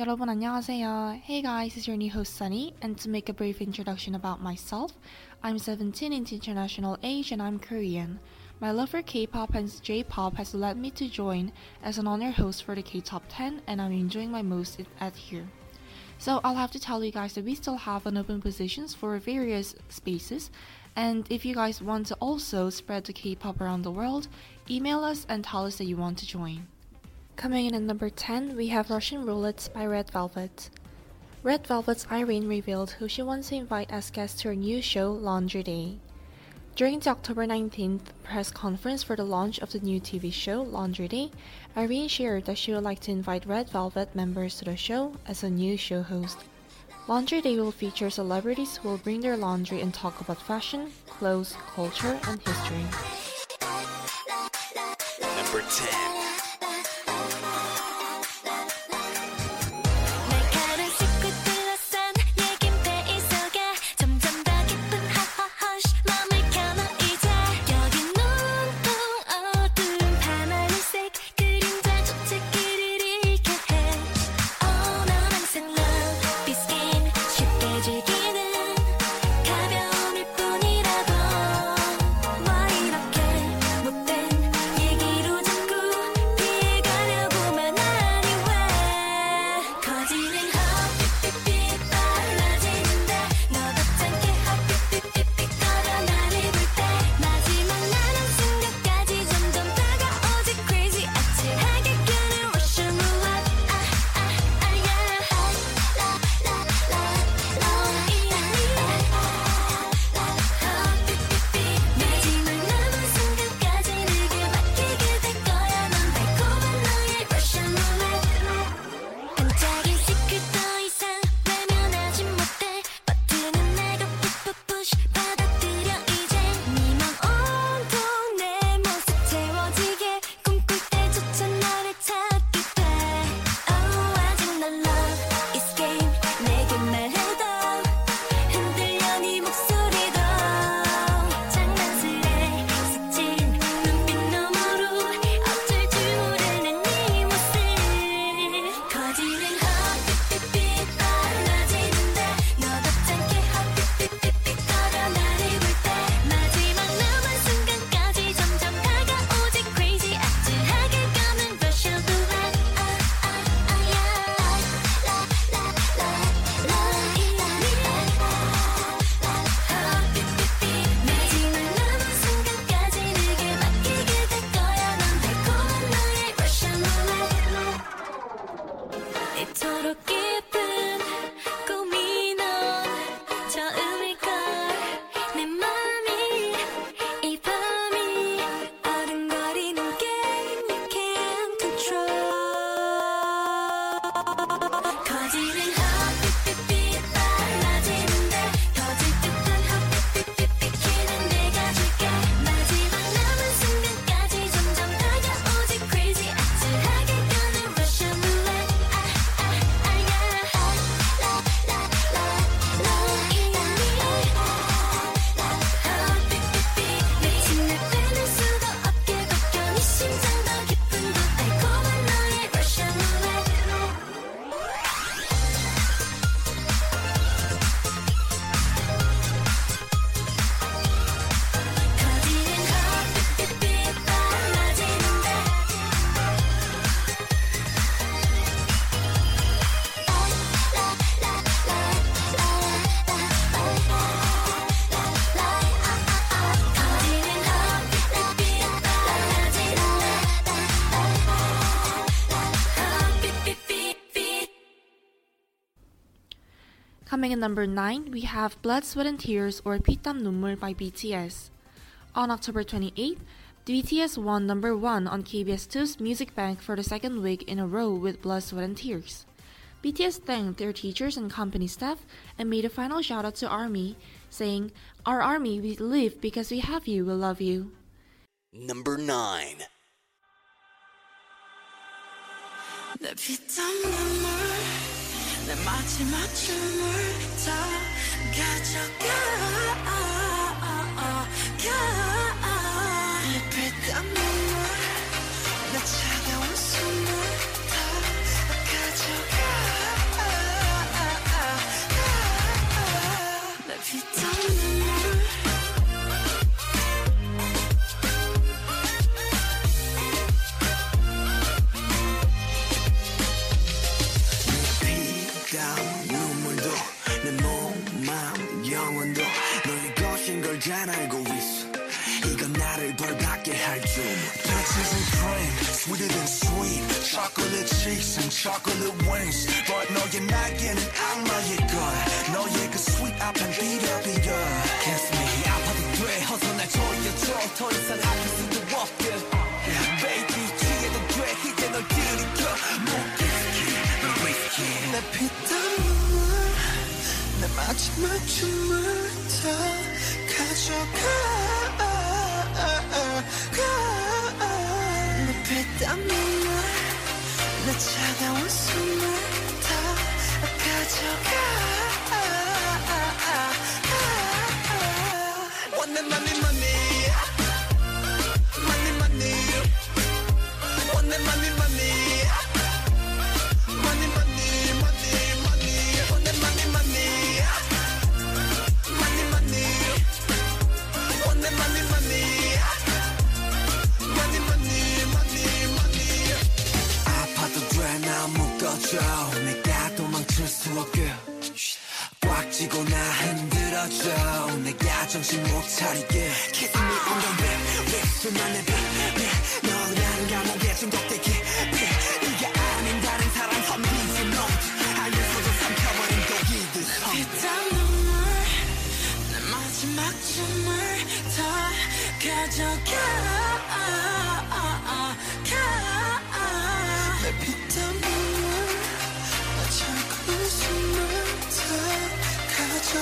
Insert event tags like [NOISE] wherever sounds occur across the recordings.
여러분 안녕하세요. Hey guys, it's your new host Sunny, and to make a brief introduction about myself, I'm 17 in international age and I'm Korean. My love for K-pop and J-pop has led me to join as an honor host for the K-Top 10, and I'm enjoying my most at here. So I'll have to tell you guys that we still have an open positions for various spaces, and if you guys want to also spread the K-pop around the world, email us and tell us that you want to join. Coming in at number 10, we have Russian Roulette by Red Velvet. Red Velvet's Irene revealed who she wants to invite as guest to her new show, Laundry Day. During the October 19th press conference for the launch of the new TV show, Laundry Day, Irene shared that she would like to invite Red Velvet members to the show as a new show host. Laundry Day will feature celebrities who will bring their laundry and talk about fashion, clothes, culture, and history. Number 10. at number 9, we have Blood, Sweat and Tears or Pitam Numur by BTS. On October 28, BTS won number 1 on KBS2's Music Bank for the second week in a row with Blood, Sweat and Tears. BTS thanked their teachers and company staff and made a final shout out to ARMY, saying, Our ARMY, we live because we have you, we love you. Number 9 내 마지막 춤을 다 가져가. Repeat the m 마지막 춤을 다 가져가 내 피땀 눈물 내 차가운 숨을 다 가져가 money money 꽉 쥐고 나 흔들어줘. 내가 정신 못 차리게. Kiss me on the lip 립술만 내비 너 나는 감옥에 중독되게 네가 아닌 다른 사람 선비지 너 알면서도 삼켜버린 독이듯 피땀 눈물. 내 마지막 춤을 다 가져가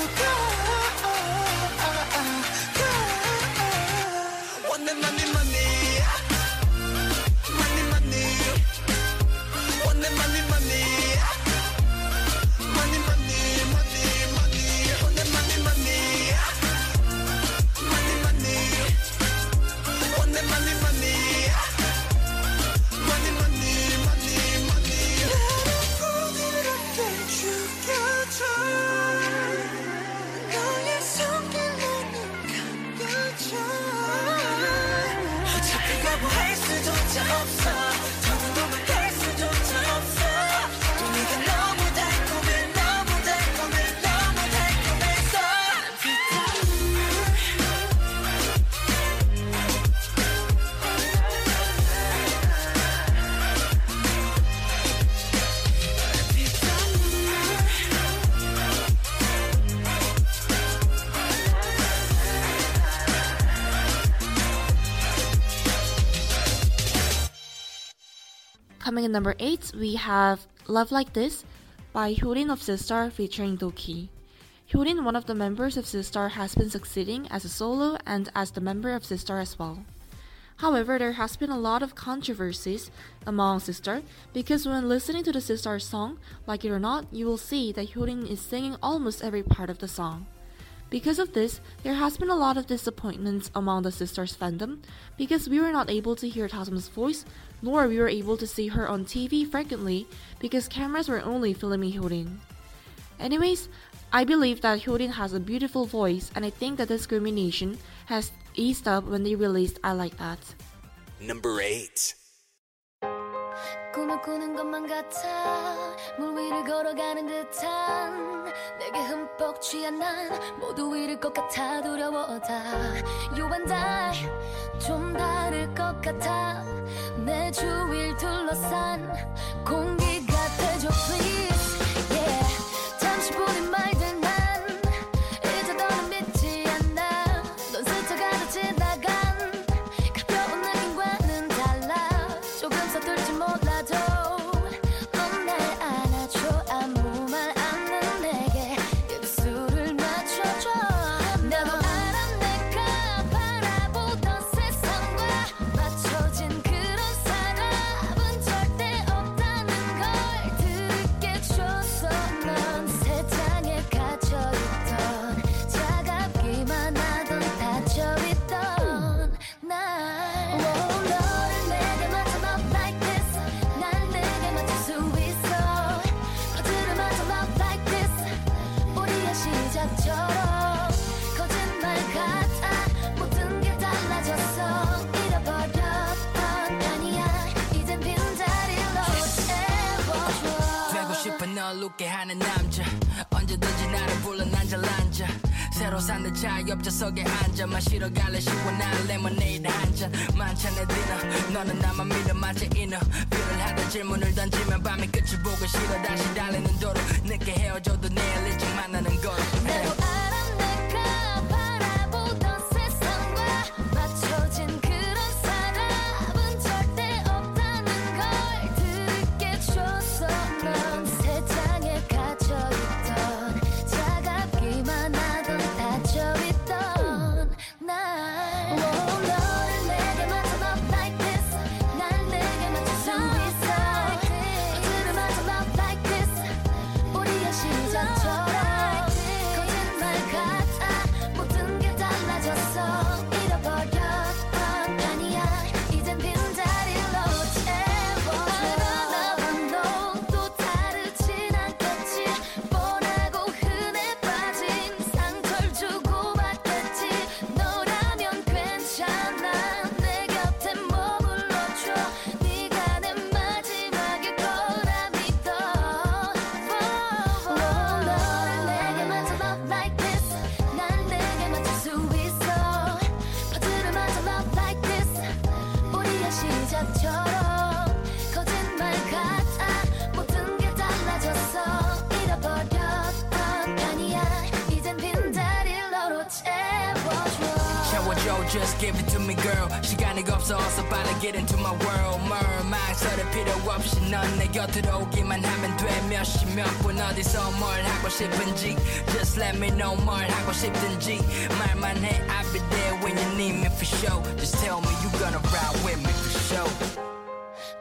Oh God. Coming in number 8, we have Love Like This by Hyorin of Sistar featuring Dok2. Hyorin, one of the members of Sistar, has been succeeding as a solo and as the member of Sistar as well. However, there has been a lot of controversies among Sistar because when listening to the Sistar song, like it or not, you will see that Hyorin is singing almost every part of the song. Because of this, there has been a lot of disappointments among the Sistar's fandom because we were not able to hear Dasom's voice, nor we were able to see her on TV frequently because cameras were only filming Hyorin. Anyways, I believe that Hyorin has a beautiful voice and I think that discrimination has eased up when they released I Like That. Number 8. 꿈을 꾸는 것만 같아. 물 위를 걸어가는 듯한 내게 흠뻑 취한 난 모두 잃을 것 같아. 두려워 다. You and I 좀 다를 것 같아. 내 주위를 둘러싼 공기가 되죠 please 차 옆좌석에 앉아. 마시러 갈래 시원한 레모네이드 한잔. 만찬의 디너 너는 나만 믿어. 마치 이너 뷰를 하다 질문을 던지면 밤이 끝을 보고 싫어. 다시 달리는 도로. 늦게 헤어져도 내일 일찍 만나는 거 just give it to me girl 시간이 없어 어서 빨리 get into my world 뭘 말설이 필요 없이 넌 내 곁으로 오기만 하면 돼 몇시 몇 분 어디서 뭘 하고 싶은지 just let me know 뭘 하고 싶든지 말만 해 I'll be there when you need me for sure just tell me you gonna ride with me for sure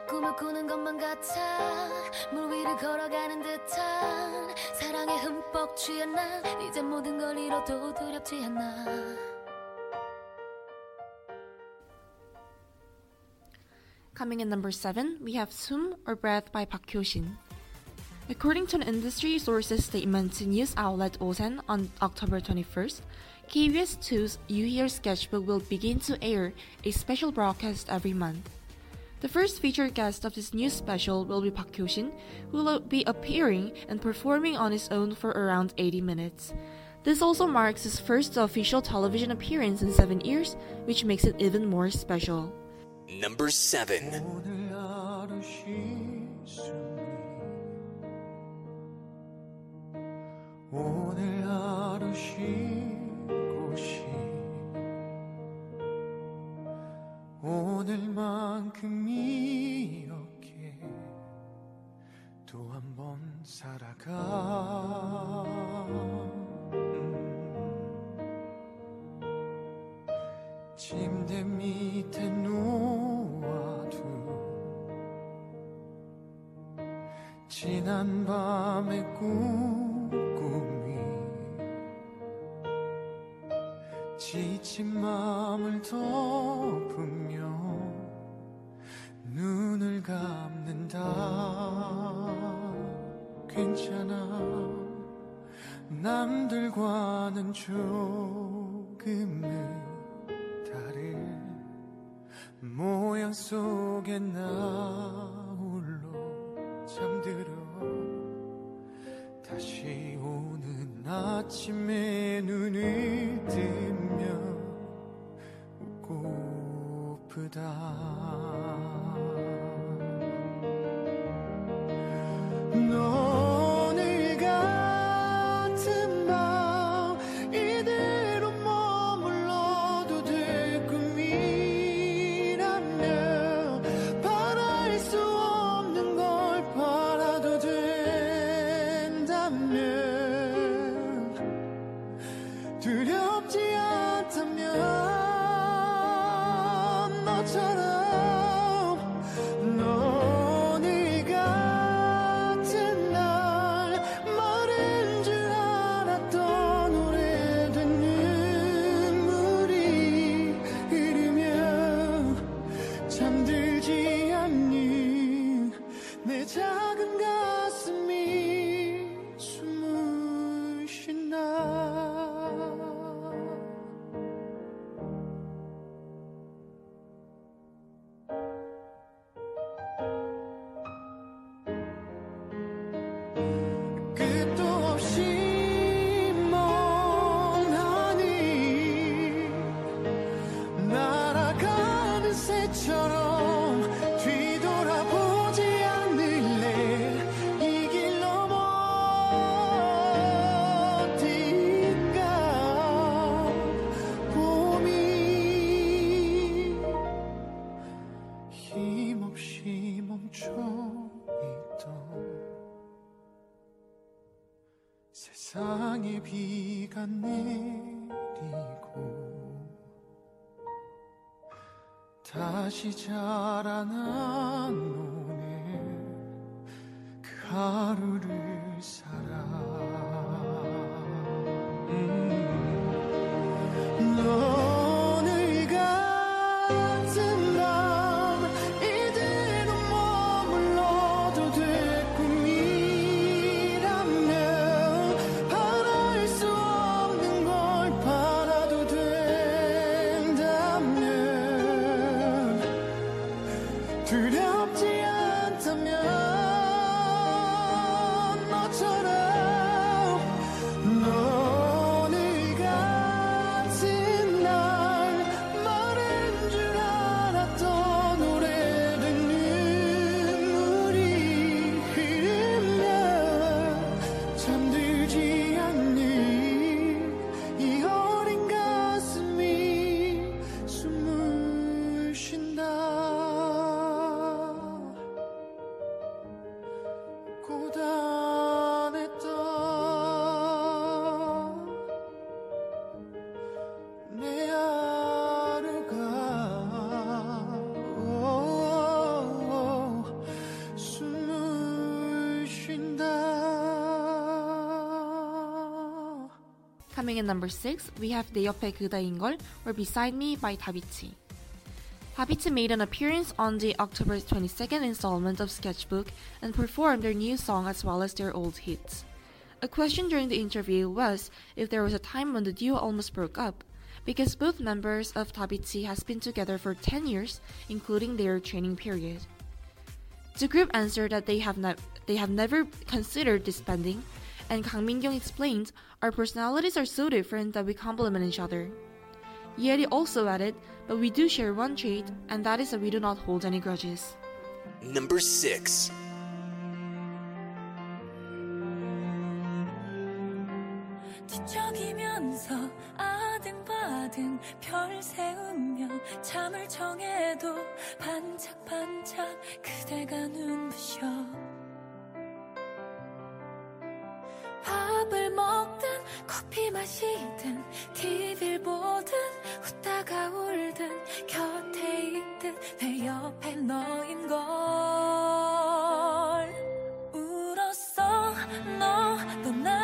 꿈을 꾸는 것만 같아 물 위를 걸어가는 듯한 사랑에 흠뻑 취한 나 이제 모든 걸 잃어도 두렵지 않아 Coming in number 7, we have Sum or Breath by Park Hyo-shin. According to an industry sources statement to news outlet Osen on October 21st, KBS 2's You Hear Sketchbook will begin to air a special broadcast every month. The first featured guest of this new special will be Park Hyo-shin, who will be appearing and performing on his own for around 80 minutes. This also marks his first official television appearance in 7 years, which makes it even more special. Number 7. Anbamikum. 두렵 다시 자라난 at number 6, we have 내 옆에 그대인 걸 or Beside Me by Davichi. Davichi made an appearance on the October 22nd installment of Sketchbook and performed their new song as well as their old hits. A question during the interview was if there was a time when the duo almost broke up, because both members of Davichi has been together for 10 years, including their training period. The group answered that they have, ne- they have never considered disbanding, and Kang Min-kyung explained, Our personalities are so different that we complement each other. Haeri also added, But we do share one trait, and that is that we do not hold any grudges. Number 6. 밥을 먹든 커피 마시든 TV를 보든 웃다가 울든 곁에 있든 내 옆에 너인 걸. 울었어 너 떠나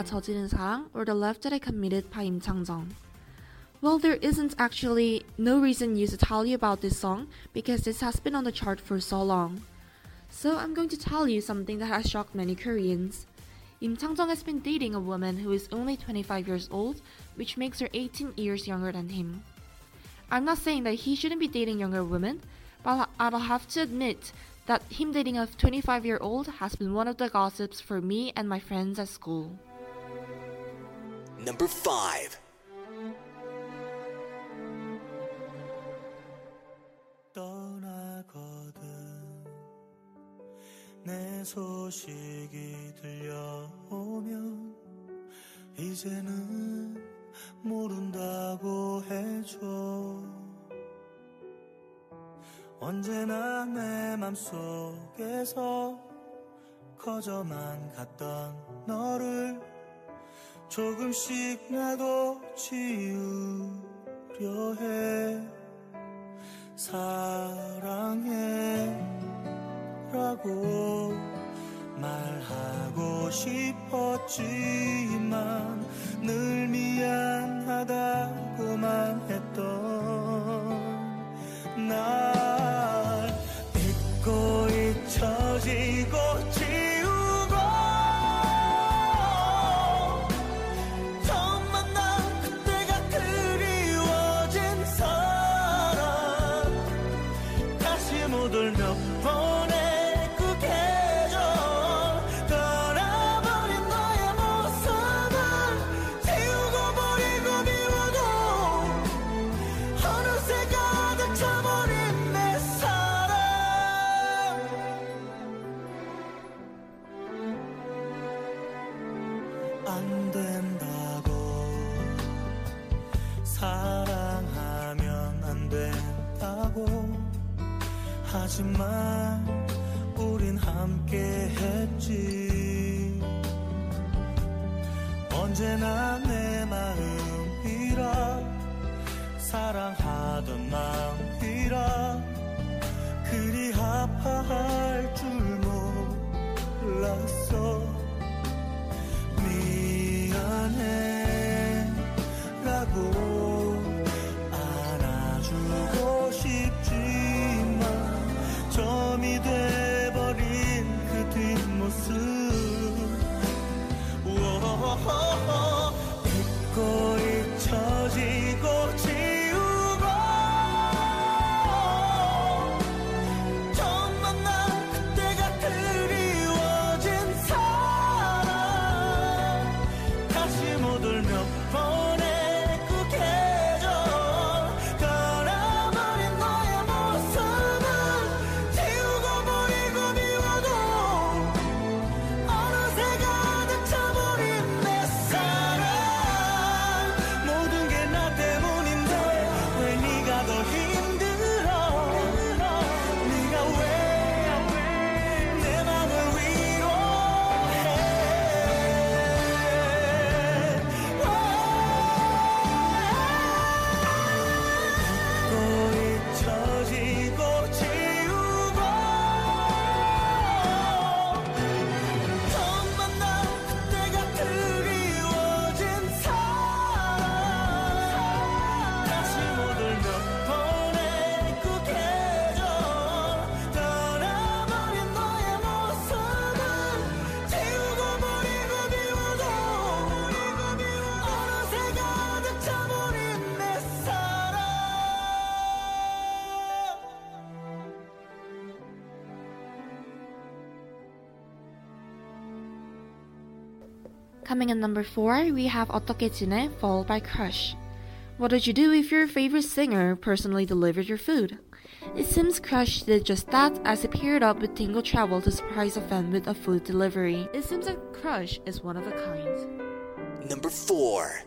제가 저지른 사랑 or the love that I committed by 임창정. Well, there isn't actually no reason you to tell you about this song because this has been on the chart for so long. So I'm going to tell you something that has shocked many Koreans. Im Chang-jung has been dating a woman who is only 25 years old, which makes her 18 years younger than him. I'm not saying that he shouldn't be dating younger women, but I'll have to admit that him dating a 25 year old has been one of the gossips for me and my friends at school. Number 5. 떠나거든 내 소식이 들려오면 이제는 모른다고 해줘 언제나 내 맘속에서 커져만 갔던 너를 조금씩 나도 지우려 해. 사랑해 라고 말하고 싶었지만 늘 미안하다고만 했던 날 그 Coming in number 4, we have Otokechine followed by Crush. What did you do if your favorite singer personally delivered your food? It seems Crush did just that as he paired up with Tingle Travel to surprise a fan with a food delivery. It seems that Crush is one of a kind. Number 4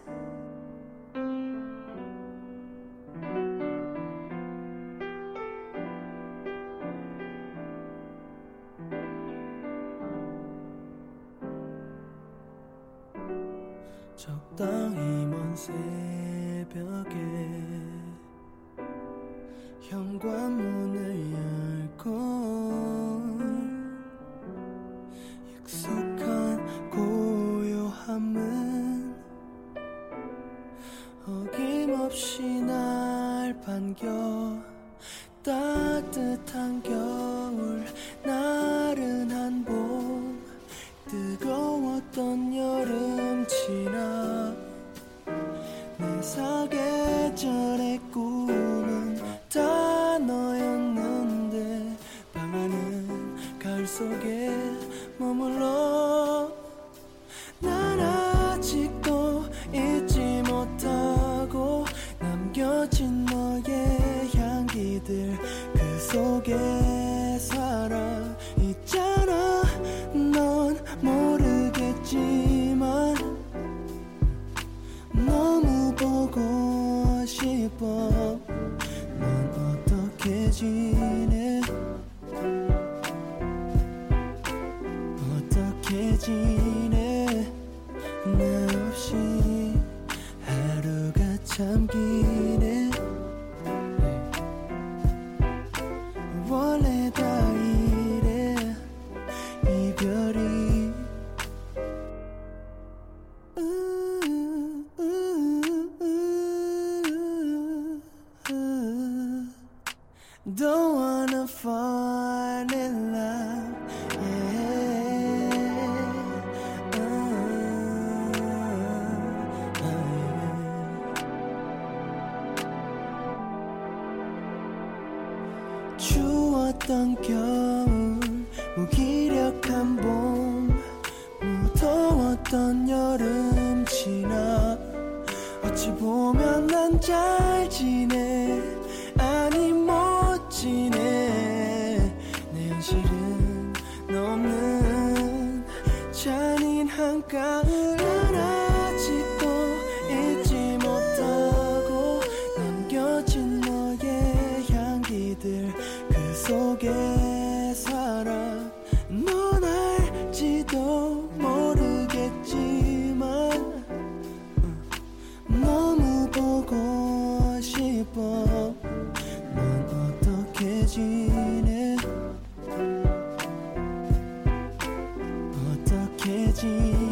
心。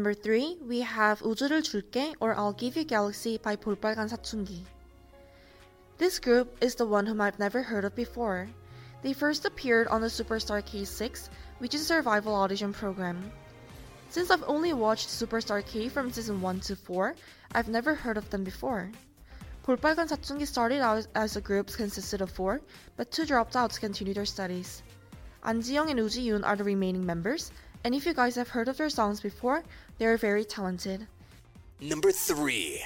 Number 3, we have 우주를 줄게 or I'll give you galaxy by 볼빨간 사춘기. This group is the one whom I've never heard of before. They first appeared on the Superstar K6, which is a survival audition program. Since I've only watched Superstar K from season 1 to 4, I've never heard of them before. 볼빨간 사춘기 started out as a group consisted of four, but two dropped out to continue their studies. An and Woo Yoon are the remaining members, and if you guys have heard of their songs before, they are very talented. Number 3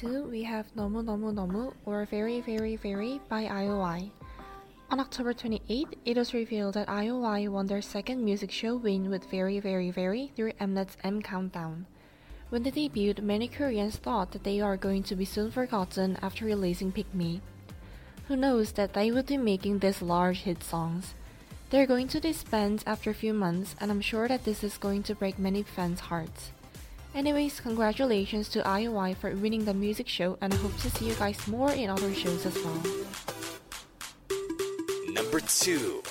two, we have 너무 너무 너무 or Very Very Very by IOI. On October 28, it was revealed that IOI won their second music show win with Very Very Very through Mnet's M Countdown. When they debuted, many Koreans thought that they are going to be soon forgotten after releasing Pick Me. Who knows that they would be making these large hit songs. They're going to disband after a few months, and I'm sure that this is going to break many fans' hearts. Anyways, congratulations to IOI for winning the music show and I hope to see you guys more in other shows as well. Number 2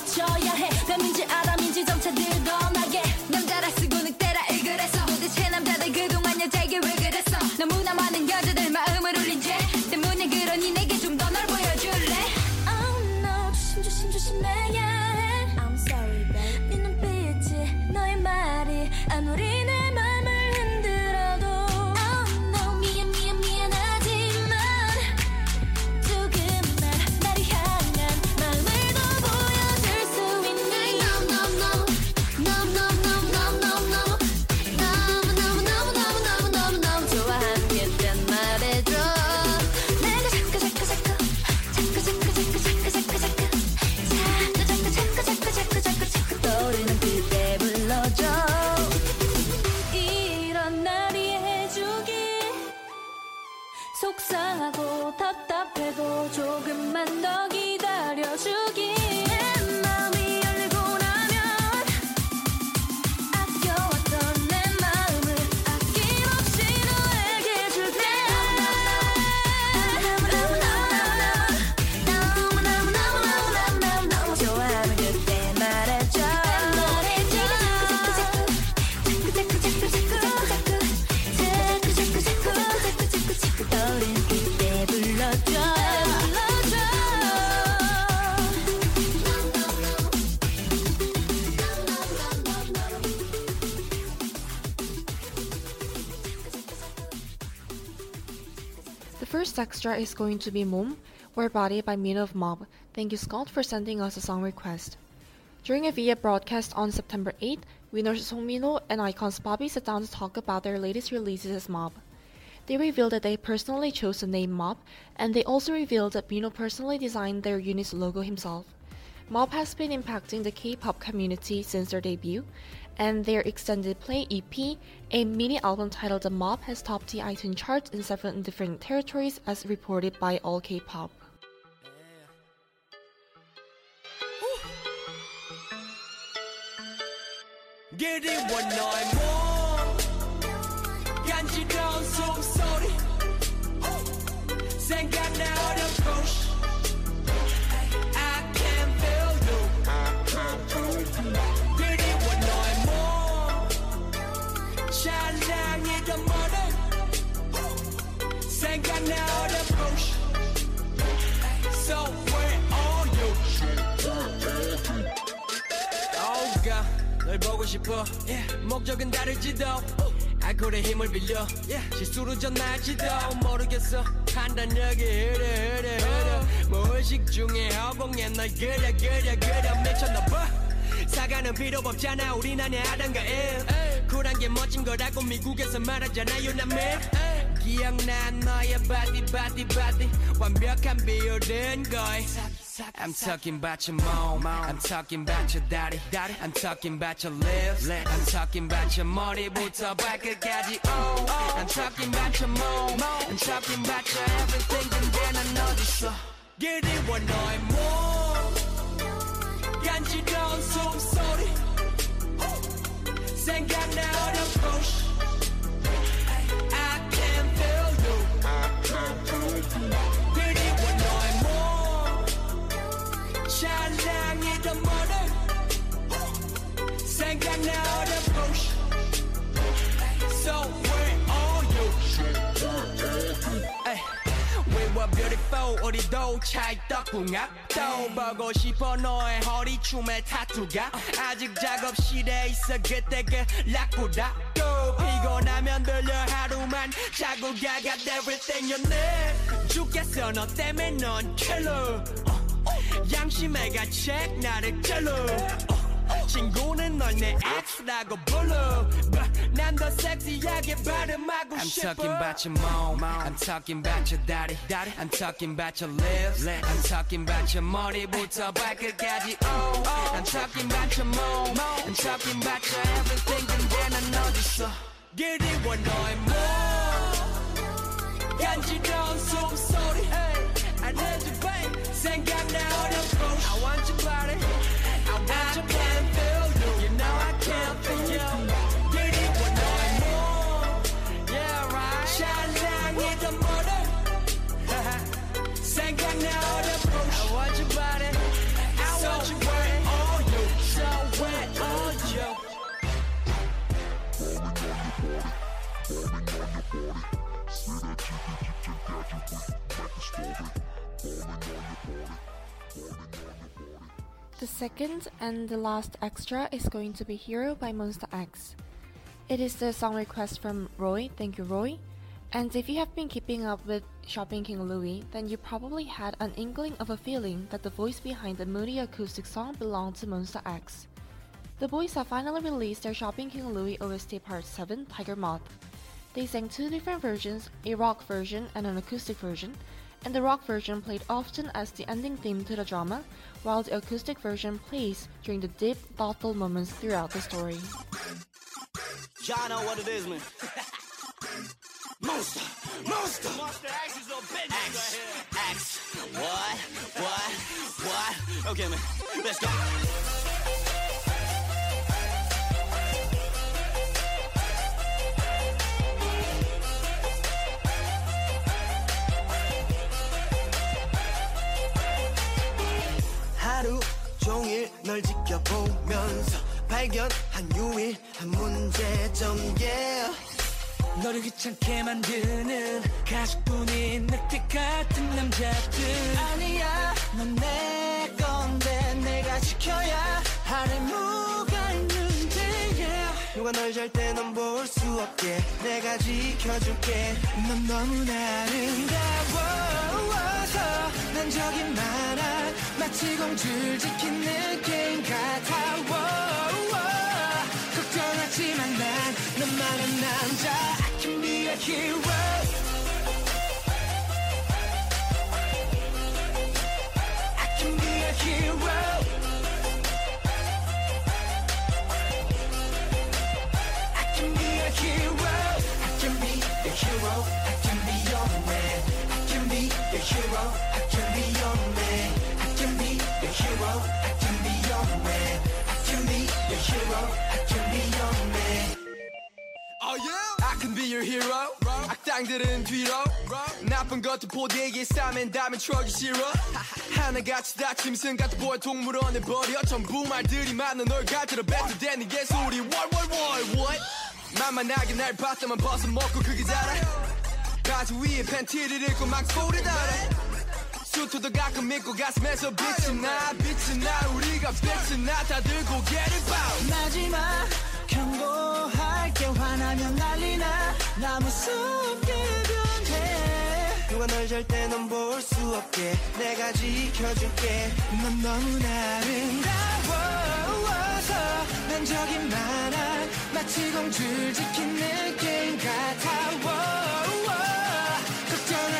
버텨야 해. extra is going to be Mom, We're Body by Mino of MOBB. Thank you, Scott, for sending us a song request. During a VIA broadcast on September 8, WINNER's Songmino and iKON's Bobby sat down to talk about their latest releases as MOBB. They revealed that they personally chose the name MOBB, and they also revealed that Mino personally designed their unit's logo himself. MOBB has been impacting the K-pop community since their debut, and their extended play EP, a mini album titled The MOBB has topped the iTunes charts in seven different territories as reported by allkpop. Get it one night more. 널 보고 싶어. 목적은 다를지도. 알코올의 힘을 빌려. 실수로 전날지도. 모르겠어. 판단력이 흐려 흐려 흐려 무의식 중에 허공에 널 그려 그려 그려. 미쳤나봐. 사과는 필요 없잖아. 우린 아냐 하던가 일 쿨한 게 멋진 거라고 미국에서 말하잖아요 남매 기억나 너의 바디 바디 바디. 완벽한 비율은 거의 I'm talking about your mom I'm talking about your daddy I'm talking about your lips I'm talking about your 머리부터 발끝까지 oh I'm talking about your mom I'm talking about your everything 근데 난 어딨어 그리워 너의 몸 간지러운 숨소리 생각나 어렵고 I 찬양이던 머리 생각나 어렵고 So where are you? Ay. We were beautiful 우리도 찰떡궁합도 보고 싶어 너의 허리춤에 타투가 아직 작업실에 있어 그때 그 라꾸다도 피곤하면 들려 하루만 자고 가 got everything you need 죽겠어 너 때문에 넌 killer 어, 양심해가 check 나를 찔러 어, 친구는 널 내 X라고 불러 난 더 섹시하게 발음하고 I'm 싶어 I'm talking about your mom I'm talking about your daddy I'm talking about your lips I'm talking about your 머리부터 발끝까지 oh I'm talking about your mom I'm talking about your everything 근데 난 어딨어 그리워 너의 몸 간지러운 숨소리 I need you babe got now approach. I want your body. The second and the last extra is going to be Hero by MONSTA X. It is the song request from Roy, thank you Roy. And if you have been keeping up with Shopping King Louie, then you probably had an inkling of a feeling that the voice behind the moody acoustic song belonged to MONSTA X. The boys have finally released their Shopping King Louie OST Part 7, Tiger Moth. They sang two different versions, a rock version and an acoustic version, and the rock version played often as the ending theme to the drama, while the acoustic version plays during the deep, thoughtful moments throughout the story. Y'all know what it is, man. [LAUGHS] Monster, monster. MONSTA X is a bitch. X, X. What? What? What? Okay, man. Let's go. 널 지켜보면서 발견한 유일한 문제점 yeah 너를 귀찮게 만드는 가식뿐인 늑대 같은 남자들. 아니야 넌 내 건데 내가 지켜야 할 뭐가 있는데 yeah. 누가 널 절대 넌볼 수 없게 내가 지켜줄게. 넌 너무나 아름다워 서난 저기 많아 마치 공주를 지킨 느낌 같아 걱정하지만 난 너만한 남자 I can be a hero hero. I can be your man. I can be the hero. I can be your man. I can be the hero. I can be your man. Oh yeah? I can be your hero 악당들은 뒤로 나쁜 것도 보대기 싸맨 다음에 추억이 싫어 [LAUGHS] 하나같이 다 짐승 같은 보여 동물원에 버려 전부 말들이 많아 널 가지러 뱉어대는 예술이 월월월 what 만만하게 날 봤다만 벗어먹고 그게 다라 바지 위에 팬티를 입고 막 소리 달아 수트도 가끔 믿고 가슴에서 빛이 나 빛이 나. 우리가 빛이 나. 다들 고개를 봐 마지막 경고할게 화나면 난리나. 나 무섭게 변해. 누가 널 절대 넌 볼 수 없게 내가 지켜줄게. 넌 너무 아름다워서 난 저기 많아. 마치 공주를 지킨 느낌 같아. 걱정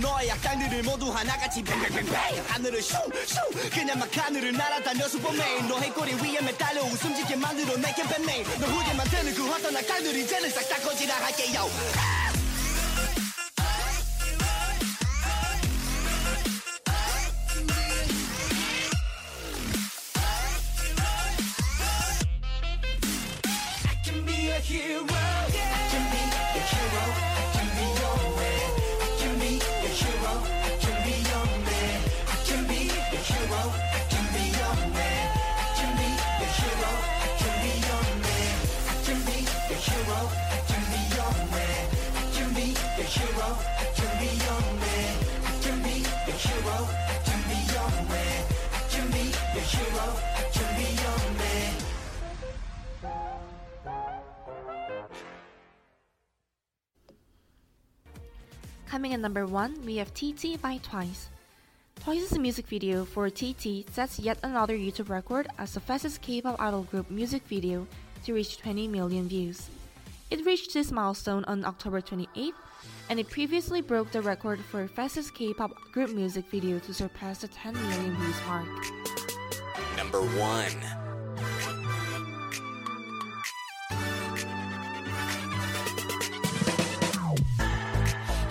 너의 약당들을 모두 하나같이 뱅뱅뱅뱅. 하늘을 슝슝. 그냥 막 하늘을 날아다녀 슈퍼맨 너의 꼬리 위에 매달려 웃음 짓게 만들어 내게 뱀맨 너 후게 만드는 그 어떤 악당들 이제는 싹다 꺼지라 할게요. I can be a hero. Be your man. I can be a hero. I can be your man. I can be a hero. I can be your man. Coming in number one, we have TT by Twice. Twice's music video for TT sets yet another YouTube record as the fastest K-pop idol group music video to reach 20 million views. It reached this milestone on October 28th, and it previously broke the record for fastest K-pop group music video to surpass the 10 million views mark. Number one.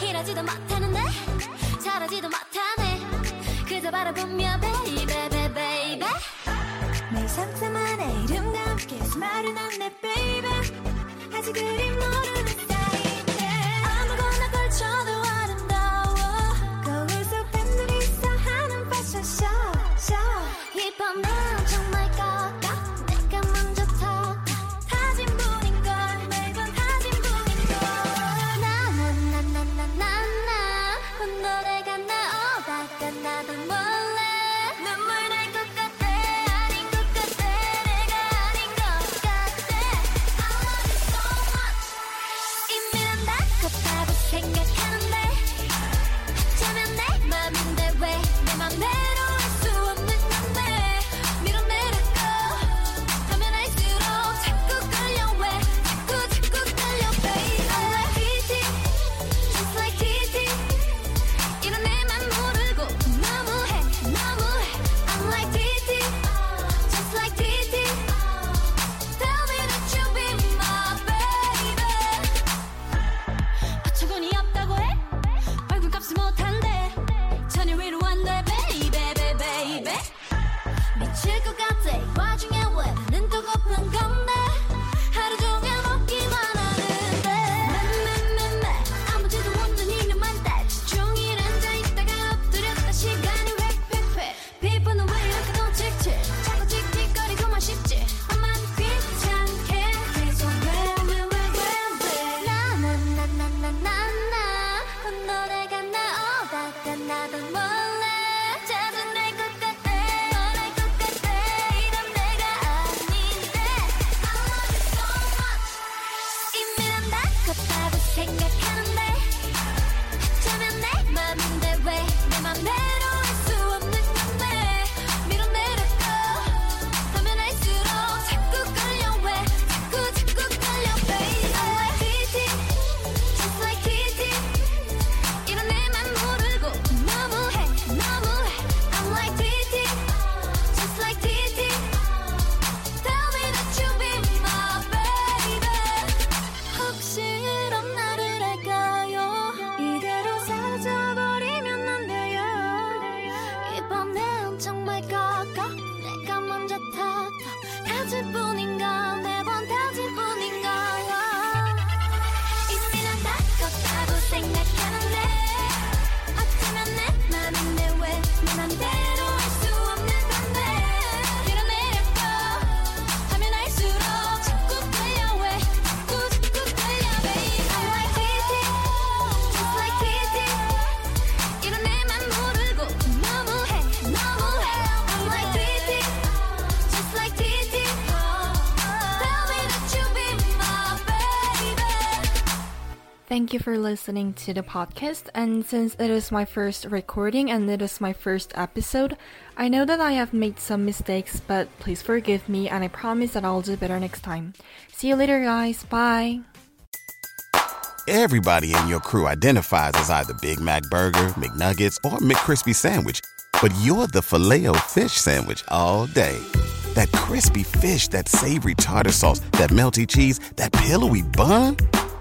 이러지도 못하는데 저러지도 못하네 그저 바라보며 베이베 베이베 내 상상만의 이름과 함께 수많은 안내 베이베 to do it. get kind of Thank you for listening to the podcast. And since it is my first recording and it is my first episode, I know that I have made some mistakes, but please forgive me and I promise that I'll do better next time. See you later, guys. Bye. Everybody in your crew identifies as either Big Mac Burger, McNuggets, or McCrispy Sandwich. But you're the filet fish Sandwich all day. That crispy fish, that savory tartar sauce, that melty cheese, that pillowy bun.